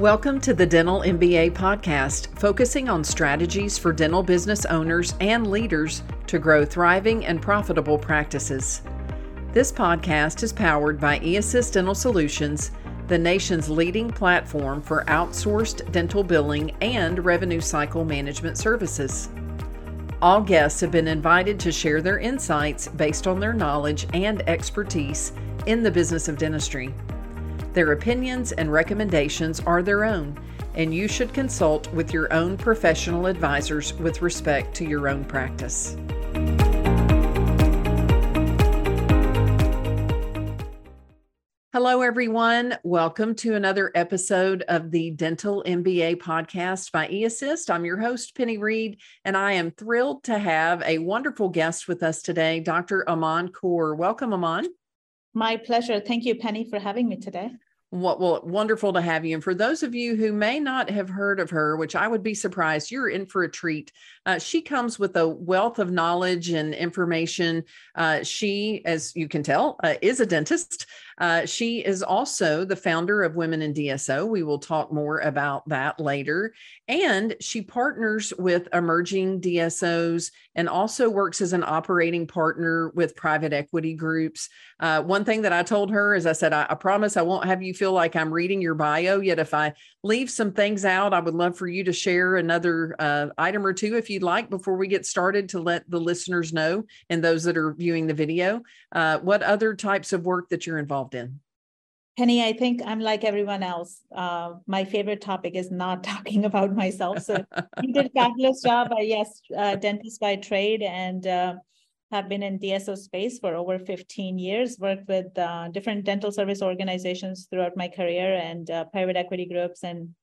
Welcome to the Dental MBA podcast, focusing on strategies for dental business owners and leaders to grow thriving and profitable practices. This podcast is powered by eAssist Dental Solutions, the nation's leading platform for outsourced dental billing and revenue cycle management services. All guests have been invited to share their insights based on their knowledge and expertise in the business of dentistry. Their opinions and recommendations are their own, and you should consult with your own professional advisors with respect to your own practice. Hello, everyone. Welcome to another episode of the Dental MBA podcast by eAssist. I'm your host, Penny Reed, and I am thrilled to have a wonderful guest with us today, Dr. Aman Kaur. Welcome, Aman. My pleasure. Thank you, Penny, for having me today. What well, wonderful to have you. And for those of you who may not have heard of her, which I would be surprised, you're in for a treat. Uh, she comes with a wealth of knowledge and information. Uh, she, as you can tell, uh, is a dentist. Uh, she is also the founder of Women in DSO. We will talk more about that later. And she partners with emerging DSOs and also works as an operating partner with private equity groups. Uh, one thing that I told her is I said, I, I promise I won't have you feel like I'm reading your bio, yet if I leave some things out, I would love for you to share another uh, item or two if you'd like before we get started to let the listeners know and those that are viewing the video uh, what other types of work that you're involved in. Penny, I think I'm like everyone else. Uh, my favorite topic is not talking about myself. So you did a fabulous job. I, yes, uh, dentist by trade and uh, have been in DSO space for over 15 years, worked with uh, different dental service organizations throughout my career and uh, private equity groups. And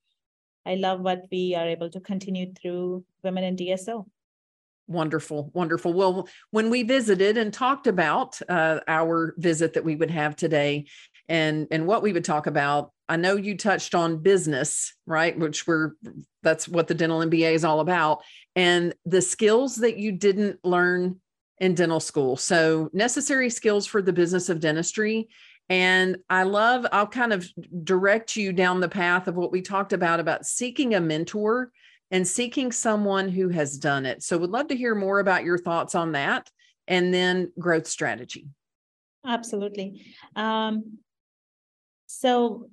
I love what we are able to continue through Women in DSO. Wonderful, wonderful. Well, when we visited and talked about uh, our visit that we would have today, and and what we would talk about, I know you touched on business, right? Which we're that's what the dental MBA is all about, and the skills that you didn't learn in dental school. So necessary skills for the business of dentistry. And I love, I'll kind of direct you down the path of what we talked about about seeking a mentor and seeking someone who has done it. So, would love to hear more about your thoughts on that and then growth strategy. Absolutely. Um, so,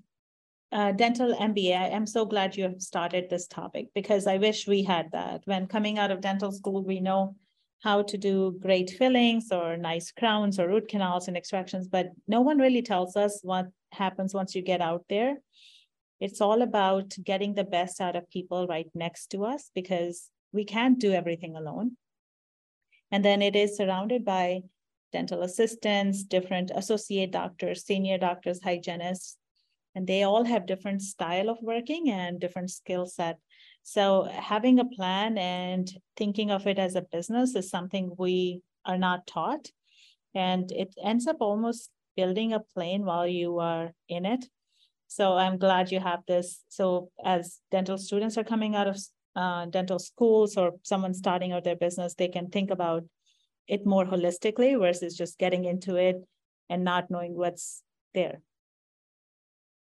uh, dental MBA, I'm so glad you have started this topic because I wish we had that. When coming out of dental school, we know how to do great fillings or nice crowns or root canals and extractions, but no one really tells us what happens once you get out there. It's all about getting the best out of people right next to us because we can't do everything alone. And then it is surrounded by dental assistants, different associate doctors, senior doctors, hygienists, and they all have different style of working and different skill set. So having a plan and thinking of it as a business is something we are not taught. And it ends up almost building a plane while you are in it so I'm glad you have this. So as dental students are coming out of uh, dental schools or someone starting out their business, they can think about it more holistically versus just getting into it and not knowing what's there.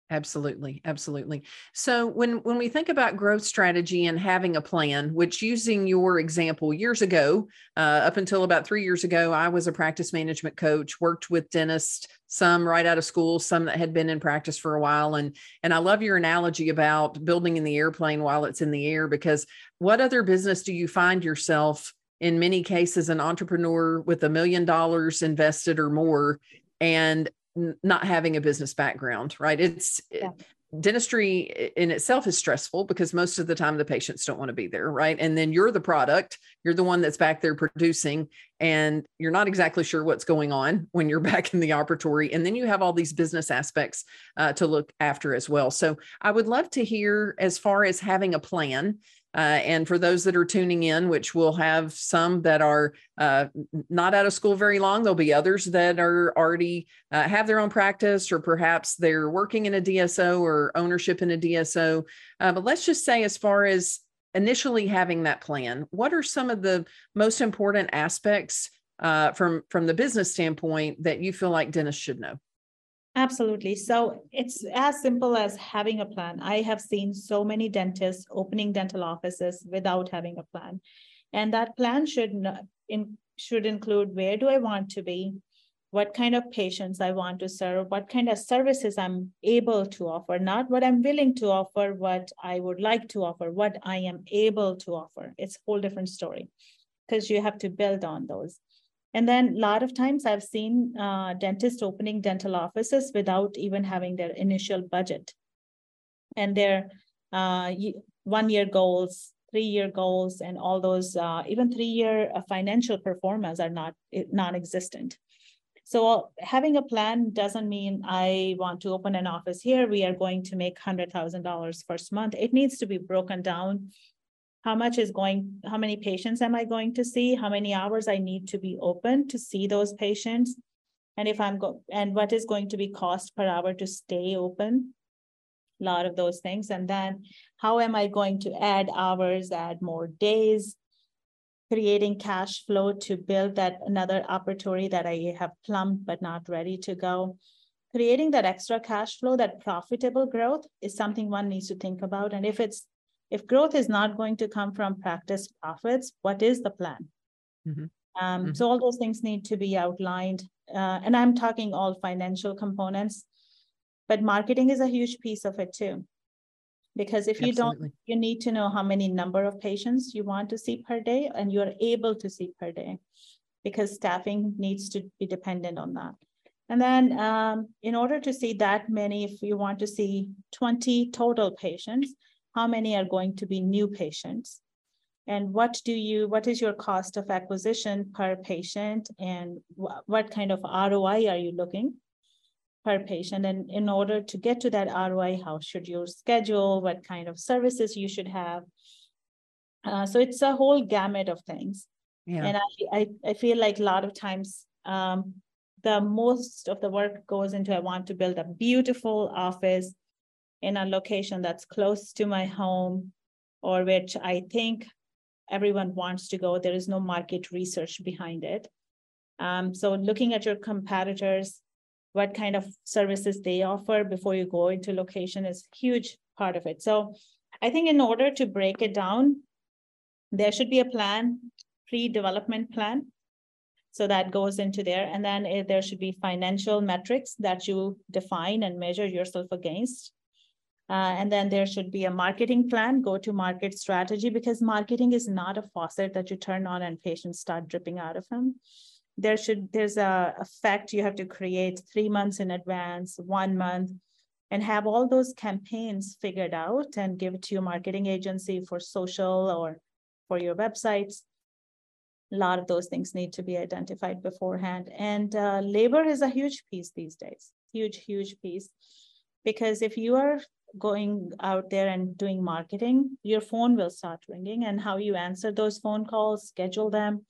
Absolutely, absolutely. So when when we think about growth strategy and having a plan, which using your example years ago, uh, up until about three years ago, I was a practice management coach, worked with dentists, some right out of school, some that had been in practice for a while, and and I love your analogy about building in the airplane while it's in the air because what other business do you find yourself in many cases an entrepreneur with a million dollars invested or more and not having a business background, right? It's yeah. dentistry in itself is stressful because most of the time the patients don't want to be there, right? And then you're the product, you're the one that's back there producing, and you're not exactly sure what's going on when you're back in the operatory. And then you have all these business aspects uh, to look after as well. So I would love to hear as far as having a plan uh, and for those that are tuning in, which we'll have some that are uh, not out of school very long, there'll be others that are already uh, have their own practice, or perhaps they're working in a DSO or ownership in a DSO. Uh, but let's just say, as far as initially having that plan, what are some of the most important aspects uh, from from the business standpoint that you feel like dentists should know? Absolutely. So it's as simple as having a plan. I have seen so many dentists opening dental offices without having a plan. And that plan should in, should include where do I want to be, what kind of patients I want to serve, what kind of services I'm able to offer, not what I'm willing to offer, what I would like to offer, what I am able to offer. It's a whole different story because you have to build on those. And then a lot of times I've seen uh, dentists opening dental offices without even having their initial budget. And their uh, one year goals, three year goals, and all those, uh, even three year uh, financial performance are not non existent. So having a plan doesn't mean I want to open an office here. We are going to make $100,000 first month. It needs to be broken down how much is going, how many patients am I going to see? How many hours I need to be open to see those patients? And if I'm go and what is going to be cost per hour to stay open? A lot of those things. And then how am I going to add hours, add more days, creating cash flow to build that another opportunity that I have plumbed but not ready to go. Creating that extra cash flow, that profitable growth is something one needs to think about. And if it's if growth is not going to come from practice profits, what is the plan? Mm-hmm. Um, mm-hmm. So all those things need to be outlined. Uh, and I'm talking all financial components, but marketing is a huge piece of it too. Because if you Absolutely. don't, you need to know how many number of patients you want to see per day and you're able to see per day because staffing needs to be dependent on that. And then um, in order to see that many, if you want to see 20 total patients, how many are going to be new patients? And what do you what is your cost of acquisition per patient? And wh- what kind of roi are you looking per patient? And in order to get to that roi how should you schedule? What kind of services you should have? Uh, so it's a whole gamut of things. Yeah. and I, I, I feel like a lot of times um, the most of the work goes into i want to build a beautiful office in a location that's close to my home or which I think everyone wants to go. There is no market research behind it. Um, so looking at your competitors, what kind of services they offer before you go into location is huge part of it. So I think in order to break it down, there should be a plan, pre-development plan. So that goes into there. And then eh, there should be financial metrics that you define and measure yourself against. Uh, and then there should be a marketing plan, go to market strategy, because marketing is not a faucet that you turn on and patients start dripping out of them. There should, there's a effect you have to create three months in advance, one month, and have all those campaigns figured out and give it to your marketing agency for social or for your websites. A lot of those things need to be identified beforehand. And uh, labor is a huge piece these days, huge, huge piece because if you are going out there and doing marketing, your phone will start ringing and how you answer those phone calls, schedule them.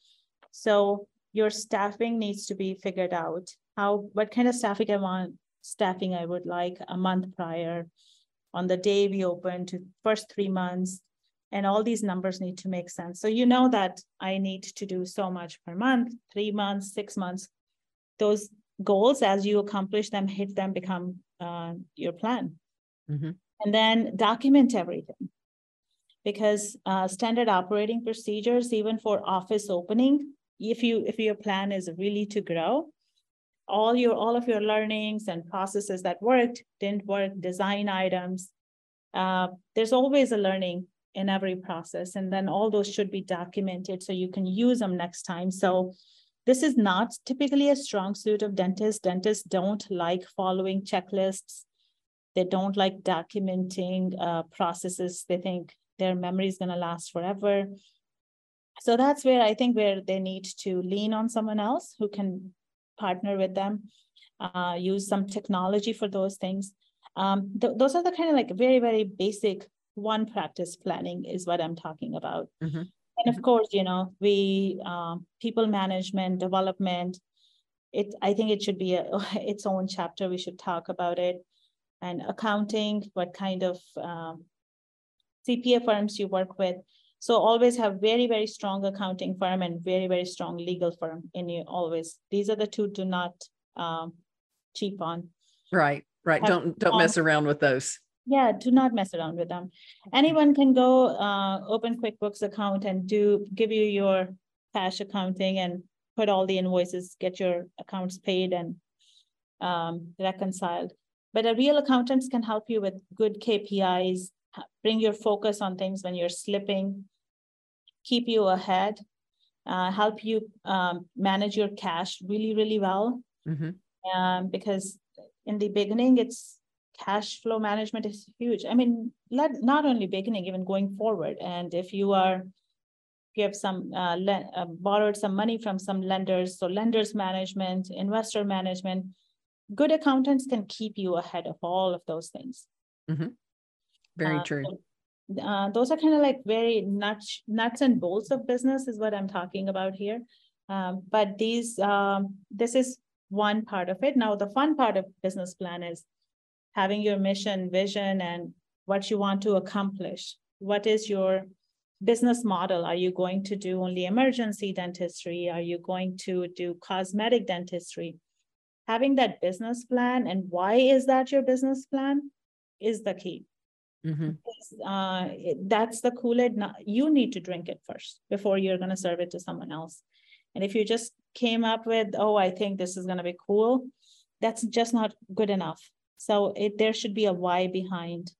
So your staffing needs to be figured out. How what kind of staffing I want staffing I would like a month prior on the day we open to first three months. And all these numbers need to make sense. So you know that I need to do so much per month, three months, six months. Those goals, as you accomplish them, hit them, become uh, your plan. Mm-hmm. And then document everything. Because uh, standard operating procedures, even for office opening, if you if your plan is really to grow, all your all of your learnings and processes that worked, didn't work, design items, uh, there's always a learning in every process. And then all those should be documented so you can use them next time. So this is not typically a strong suit of dentists. Dentists don't like following checklists. They don't like documenting uh, processes. They think their memory is going to last forever. So that's where I think where they need to lean on someone else who can partner with them, uh, use some technology for those things. Um, th- those are the kind of like very, very basic one practice planning is what I'm talking about. Mm-hmm. And of course, you know, we uh, people management, development. It I think it should be a, its own chapter. We should talk about it and accounting, what kind of um, CPA firms you work with. So always have very, very strong accounting firm and very, very strong legal firm in you always. These are the two do not um, cheap on. Right, right. Don't don't mess around with those. Yeah, do not mess around with them. Anyone can go uh, open QuickBooks account and do give you your cash accounting and put all the invoices, get your accounts paid and um, reconciled. But a real accountants can help you with good KPIs, bring your focus on things when you're slipping, keep you ahead, uh, help you um, manage your cash really, really well. Mm-hmm. Um, because in the beginning, it's cash flow management is huge. I mean, let, not only beginning, even going forward. And if you are, you have some uh, le- uh, borrowed some money from some lenders, so lenders management, investor management, good accountants can keep you ahead of all of those things. Mm-hmm. Very uh, true. So uh, those are kind of like very nuts nuts and bolts of business is what i'm talking about here um, but these um, this is one part of it now the fun part of business plan is having your mission vision and what you want to accomplish what is your business model are you going to do only emergency dentistry are you going to do cosmetic dentistry having that business plan and why is that your business plan is the key Mm-hmm. Uh, that's the Kool-Aid. You need to drink it first before you're going to serve it to someone else. And if you just came up with, oh, I think this is going to be cool, that's just not good enough. So it, there should be a why behind.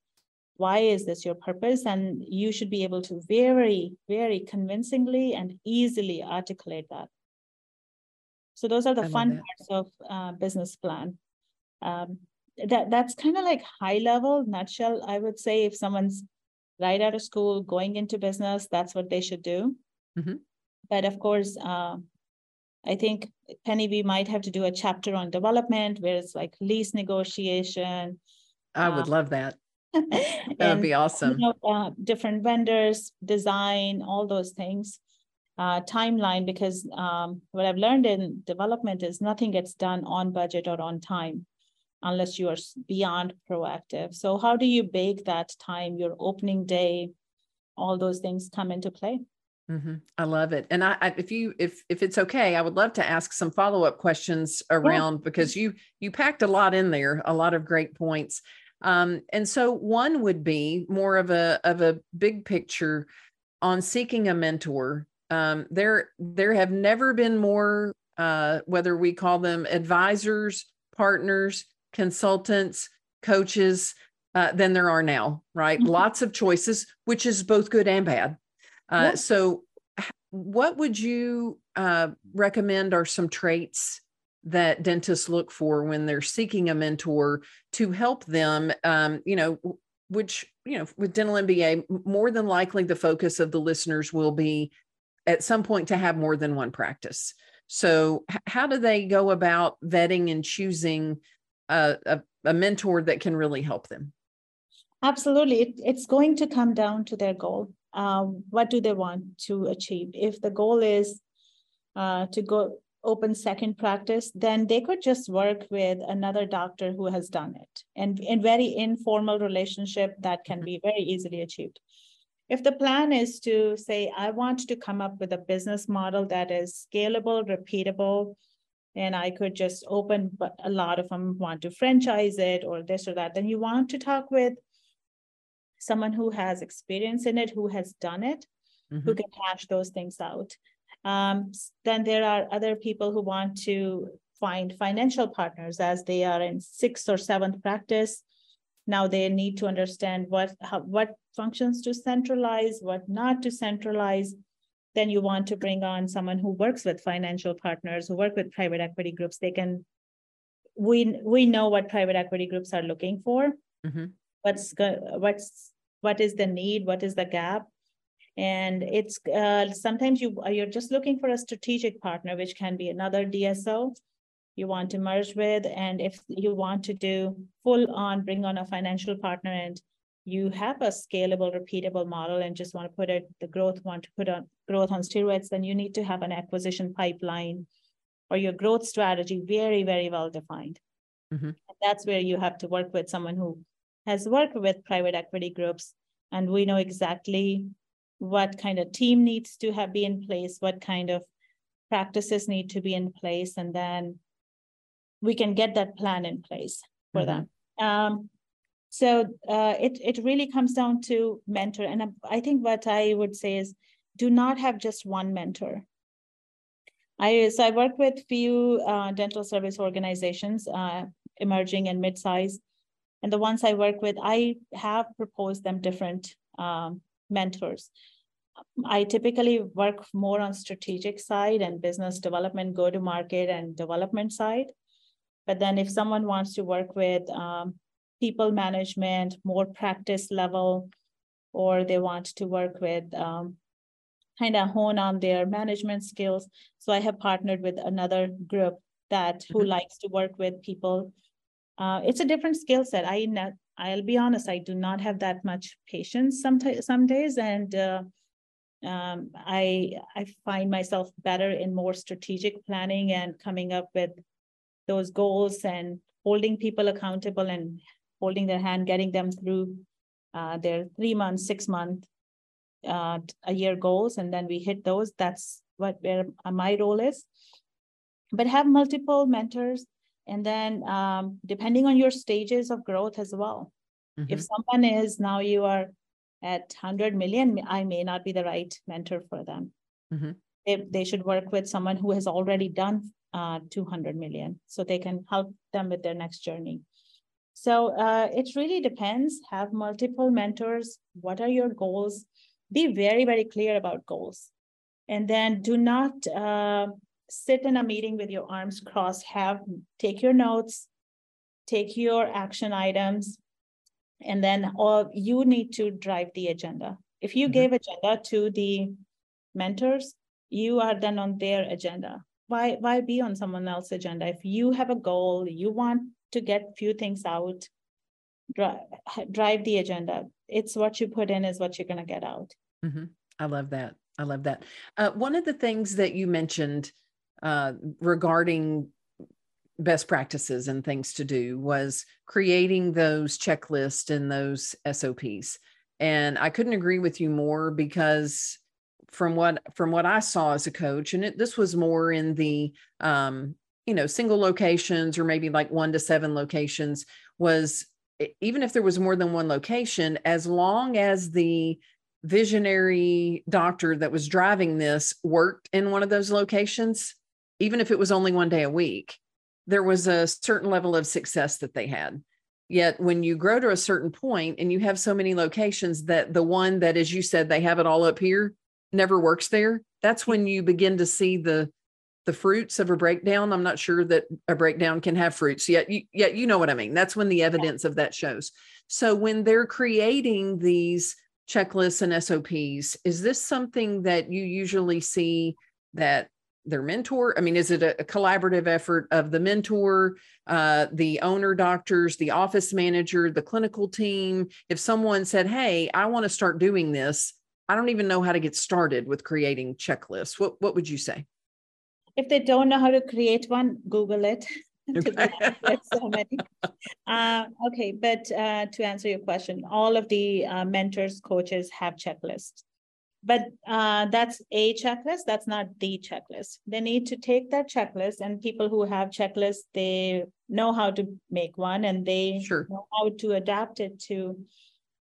Why is this your purpose? And you should be able to very, very convincingly and easily articulate that. So those are the fun parts of uh, business plan. Um, that that's kind of like high level nutshell i would say if someone's right out of school going into business that's what they should do. Mm-hmm. but of course uh, i think penny we might have to do a chapter on development where it's like lease negotiation i would um, love that. That would be awesome. you know, uh, different vendors design all those things uh, timeline because um, what I've learned in development is nothing gets done on budget or on time unless you are beyond proactive. So how do you bake that time, your opening day, all those things come into play? Mm-hmm. I love it. And I, I, if you, if, if it's okay, I would love to ask some follow-up questions around yeah. because you, you packed a lot in there, a lot of great points. Um, and so one would be more of a, of a big picture on seeking a mentor. Um, there, there have never been more, uh, whether we call them advisors, partners, consultants, coaches uh, than there are now, right? Mm-hmm. Lots of choices, which is both good and bad. Uh, So, what would you uh, recommend are some traits that dentists look for when they're seeking a mentor to help them? Um, you know, which you know, with dental MBA, more than likely the focus of the listeners will be at some point to have more than one practice. So, how do they go about vetting and choosing a, a, a mentor that can really help them? Absolutely. It, it's going to come down to their goal. Um, what do they want to achieve? If the goal is uh, to go open second practice, then they could just work with another doctor who has done it. And in very informal relationship, that can be very easily achieved. If the plan is to say, I want to come up with a business model that is scalable, repeatable, and I could just open, but a lot of them want to franchise it or this or that, then you want to talk with someone who has experience in it, who has done it, mm-hmm. who can hash those things out. Um, then there are other people who want to find financial partners as they are in sixth or seventh practice. Now they need to understand what how, what functions to centralize, what not to centralize, then you want to bring on someone who works with financial partners, who work with private equity groups. They can, we we know what private equity groups are looking for. Mm-hmm. What's what's what is the need? What is the gap? And it's uh, sometimes you you're just looking for a strategic partner, which can be another DSO you want to merge with, and if you want to do full on, bring on a financial partner and you have a scalable, repeatable model and just want to put it, the growth want to put on growth on steroids, then you need to have an acquisition pipeline or your growth strategy very, very well defined. Mm-hmm. that's where you have to work with someone who has worked with private equity groups. And we know exactly what kind of team needs to have be in place, what kind of practices need to be in place, and then we can get that plan in place. for mm-hmm. them. Um, so uh, it it really comes down to mentor, and I think what I would say is, do not have just one mentor. I so I work with few uh, dental service organizations, uh, emerging and mid-size, and the ones I work with, I have proposed them different um, mentors. I typically work more on strategic side and business development, go to market and development side. But then if someone wants to work with um, people management, more practice level, or they want to work with um, kind of hone on their management skills. So I have partnered with another group that who mm-hmm. likes to work with people. Uh, it's a different skill set. I I'll be honest, I do not have that much patience some some days, and uh, um, I I find myself better in more strategic planning and coming up with those goals and holding people accountable and holding their hand, getting them through uh, their three month, six month, uh, a year goals, and then we hit those. That's what where my role is. But have multiple mentors, and then um, depending on your stages of growth as well. Mm-hmm. If someone is now you are at 100 million, I may not be the right mentor for them. Mm-hmm. If they should work with someone who has already done uh, 200 million so they can help them with their next journey. So uh, it really depends. Have multiple mentors. What are your goals? Be very, very clear about goals. And then do not uh, sit in a meeting with your arms crossed. Have take your notes, take your action items, and then all you need to drive the agenda if you mm-hmm. gave agenda to the mentors you are then on their agenda why why be on someone else's agenda if you have a goal you want to get few things out drive, drive the agenda it's what you put in is what you're going to get out mm-hmm. i love that i love that uh, one of the things that you mentioned uh, regarding best practices and things to do was creating those checklists and those SOPs. And I couldn't agree with you more because from what from what I saw as a coach, and it, this was more in the um, you know single locations or maybe like one to seven locations was even if there was more than one location, as long as the visionary doctor that was driving this worked in one of those locations, even if it was only one day a week, there was a certain level of success that they had. Yet when you grow to a certain point and you have so many locations that the one that, as you said, they have it all up here never works there, that's when you begin to see the the fruits of a breakdown. I'm not sure that a breakdown can have fruits yet. You, yet you know what I mean. That's when the evidence of that shows. So when they're creating these checklists and SOPs, is this something that you usually see that their mentor? I mean, is it a, a collaborative effort of the mentor, uh, the owner doctors, the office manager, the clinical team? If someone said, Hey, I want to start doing this, I don't even know how to get started with creating checklists. What what would you say? If they don't know how to create one, Google it. Okay. so many. Uh, okay, but uh, to answer your question, all of the uh, mentors, coaches have checklists but uh, that's a checklist that's not the checklist they need to take that checklist and people who have checklists they know how to make one and they sure. know how to adapt it to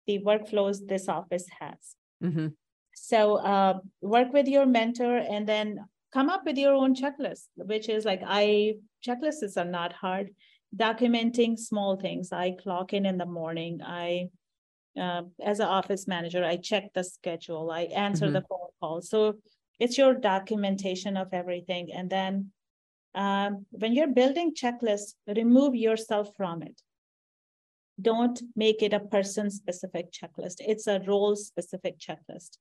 the workflows this office has mm-hmm. so uh, work with your mentor and then come up with your own checklist which is like i checklists are not hard documenting small things i clock in in the morning i uh, as an office manager, I check the schedule, I answer mm-hmm. the phone call. So it's your documentation of everything. And then um, when you're building checklists, remove yourself from it. Don't make it a person specific checklist. It's a role specific checklist.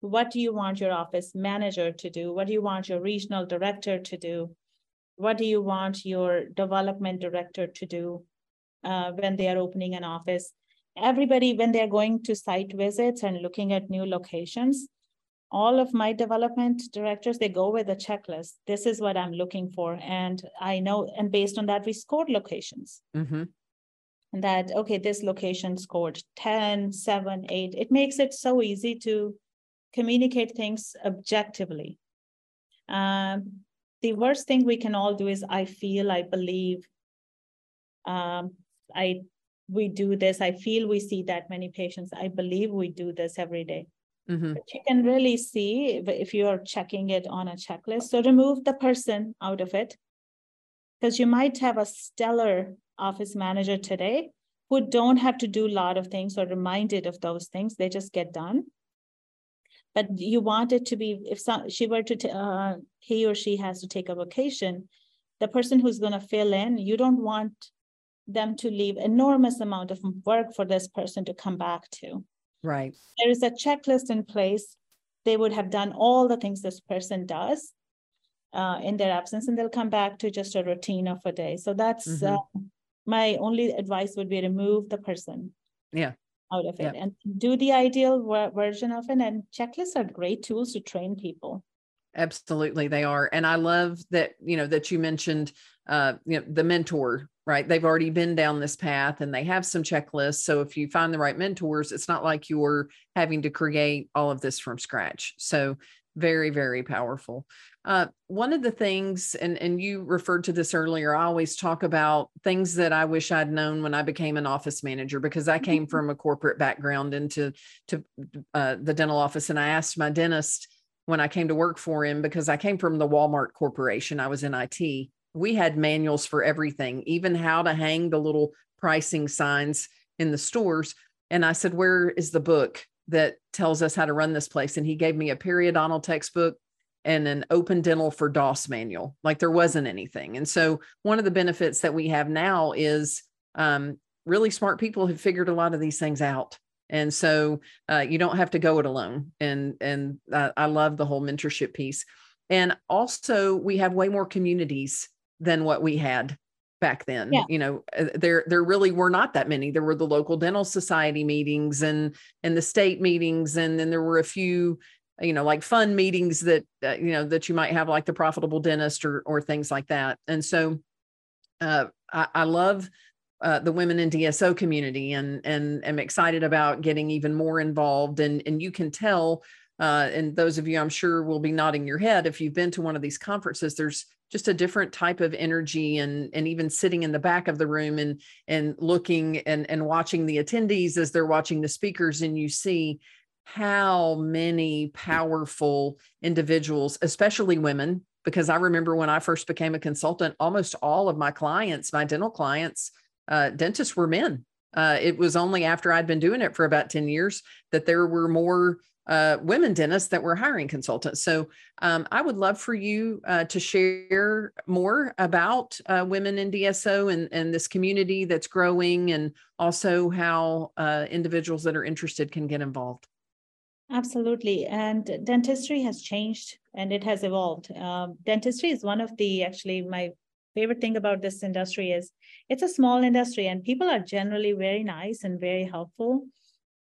What do you want your office manager to do? What do you want your regional director to do? What do you want your development director to do uh, when they are opening an office? everybody, when they're going to site visits and looking at new locations, all of my development directors, they go with a checklist. This is what I'm looking for. And I know, and based on that, we scored locations. Mm-hmm. And that, okay, this location scored 10, 7, 8. It makes it so easy to communicate things objectively. Um, the worst thing we can all do is I feel, I believe, Um, I we do this. I feel we see that many patients. I believe we do this every day. Mm-hmm. But you can really see if, if you are checking it on a checklist. So remove the person out of it because you might have a stellar office manager today who don't have to do a lot of things or reminded of those things. They just get done. But you want it to be, if some, she were to, uh, he or she has to take a vacation, the person who's going to fill in, you don't want them to leave enormous amount of work for this person to come back to. Right. There is a checklist in place. They would have done all the things this person does uh, in their absence, and they'll come back to just a routine of a day. So that's mm-hmm. uh, my only advice would be remove the person. Yeah. Out of it yeah. and do the ideal version of it. And checklists are great tools to train people. Absolutely, they are. And I love that, you know, that you mentioned uh, you know, the mentor right? They've already been down this path and they have some checklists. So if you find the right mentors, it's not like you're having to create all of this from scratch. So very, very powerful. Uh, one of the things, and, and you referred to this earlier, I always talk about things that I wish I'd known when I became an office manager because I came mm-hmm. from a corporate background into to uh, the dental office. And I asked my dentist when I came to work for him because I came from the Walmart Corporation, I was in IT we had manuals for everything, even how to hang the little pricing signs in the stores. And I said, Where is the book that tells us how to run this place? And he gave me a periodontal textbook and an open dental for DOS manual. Like there wasn't anything. And so one of the benefits that we have now is um, really smart people have figured a lot of these things out. And so uh, you don't have to go it alone. And and uh, I love the whole mentorship piece. And also we have way more communities than what we had back then yeah. you know uh, there there really were not that many there were the local dental society meetings and and the state meetings and then there were a few you know like fun meetings that uh, you know that you might have like the profitable dentist or or things like that. And so uh, I, I love uh, the women in DSO community and and am excited about getting even more involved. And and you can tell uh, and those of you I'm sure will be nodding your head if you've been to one of these conferences there's just a different type of energy and and even sitting in the back of the room and and looking and and watching the attendees as they're watching the speakers and you see how many powerful individuals especially women because i remember when i first became a consultant almost all of my clients my dental clients uh, dentists were men uh, it was only after I'd been doing it for about 10 years that there were more uh, women dentists that were hiring consultants. So um, I would love for you uh, to share more about uh, women in DSO and, and this community that's growing, and also how uh, individuals that are interested can get involved. Absolutely. And dentistry has changed and it has evolved. Um, dentistry is one of the actually my favorite thing about this industry is it's a small industry and people are generally very nice and very helpful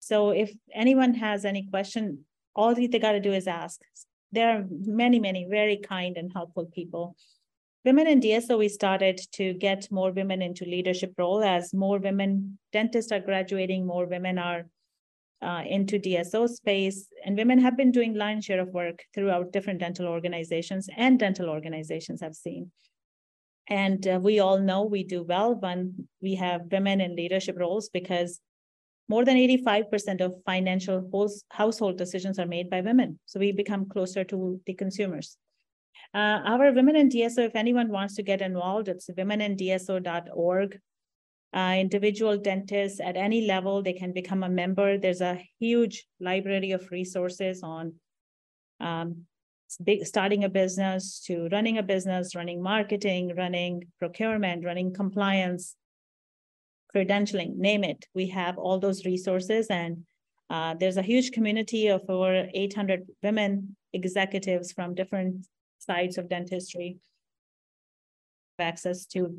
so if anyone has any question, all they got to do is ask. There are many, many very kind and helpful people. Women in DSO, we started to get more women into leadership role as more women dentists are graduating, more women are uh, into DSO space, and women have been doing line share of work throughout different dental organizations and dental organizations I've seen. And uh, we all know we do well when we have women in leadership roles because more than 85% of financial household decisions are made by women. So we become closer to the consumers. Uh, our Women in DSO, if anyone wants to get involved, it's womenindso.org. Uh, individual dentists at any level, they can become a member. There's a huge library of resources on um, starting a business to running a business, running marketing, running procurement, running compliance, credentialing, name it. We have all those resources and uh, there's a huge community of over 800 women executives from different sides of dentistry. Access to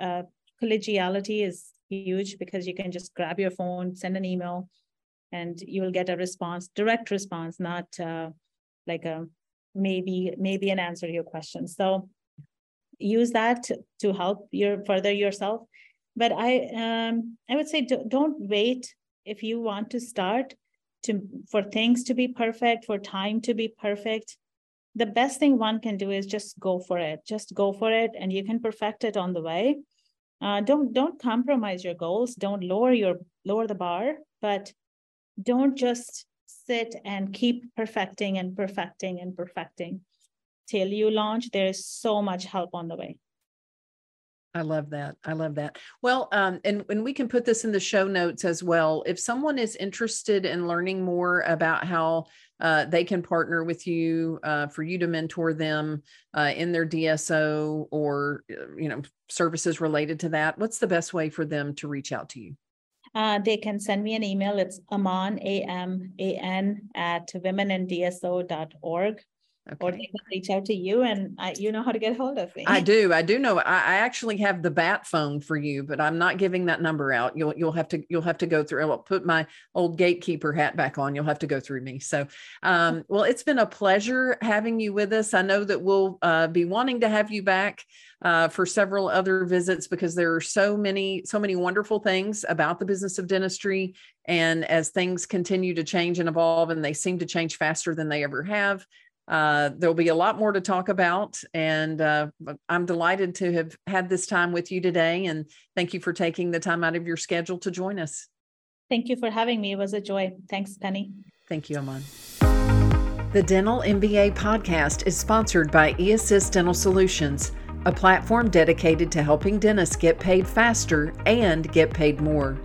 uh, collegiality is huge because you can just grab your phone, send an email, and you will get a response, direct response, not uh, like a maybe maybe an answer to your question. So use that to help your further yourself. But i um, i would say don't wait if you want to start to for things to be perfect for time to be perfect. The best thing one can do is just go for it. Just go for it and you can perfect it on the way Uh, don't don't compromise your goals. Don't lower your lower the bar, but don't just sit and keep perfecting and perfecting and perfecting till you launch. There is so much help on the way. I love that. I love that. Well, um, and, and we can put this in the show notes as well. If someone is interested in learning more about how uh, they can partner with you uh, for you to mentor them uh, in their DSO or you know services related to that, what's the best way for them to reach out to you? Uh, they can send me an email. It's aman, A-M-A-N at womenindso.org. Okay. Or they can reach out to you and I, you know how to get hold of me. I do. I do know. I, I, actually have the bat phone for you, but I'm not giving that number out. You'll you'll have to you'll have to go through. I'll put my old gatekeeper hat back on. You'll have to go through me. So, um, well, it's been a pleasure having you with us. I know that we'll uh, be wanting to have you back uh, for several other visits because there are so many so many wonderful things about the business of dentistry and as things continue to change and evolve and they seem to change faster than they ever have uh, there'll be a lot more to talk about and uh, i'm delighted to have had this time with you today and thank you for taking the time out of your schedule to join us. Thank you for having me. It was a joy. Thanks penny. Thank you aman. The dental mba podcast is sponsored by eassist dental solutions a platform dedicated to helping dentists get paid faster and get paid more.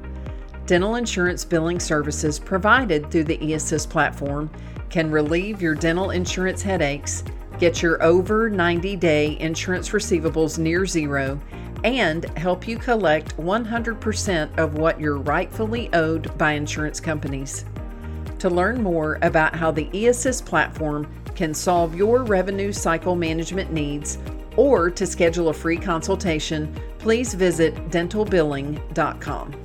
Dental insurance billing services provided through the eAssist platform can relieve your dental insurance headaches, get your over 90 day insurance receivables near zero, and help you collect 100% of what you're rightfully owed by insurance companies. To learn more about how the eAssist platform can solve your revenue cycle management needs or to schedule a free consultation, please visit dentalbilling.com.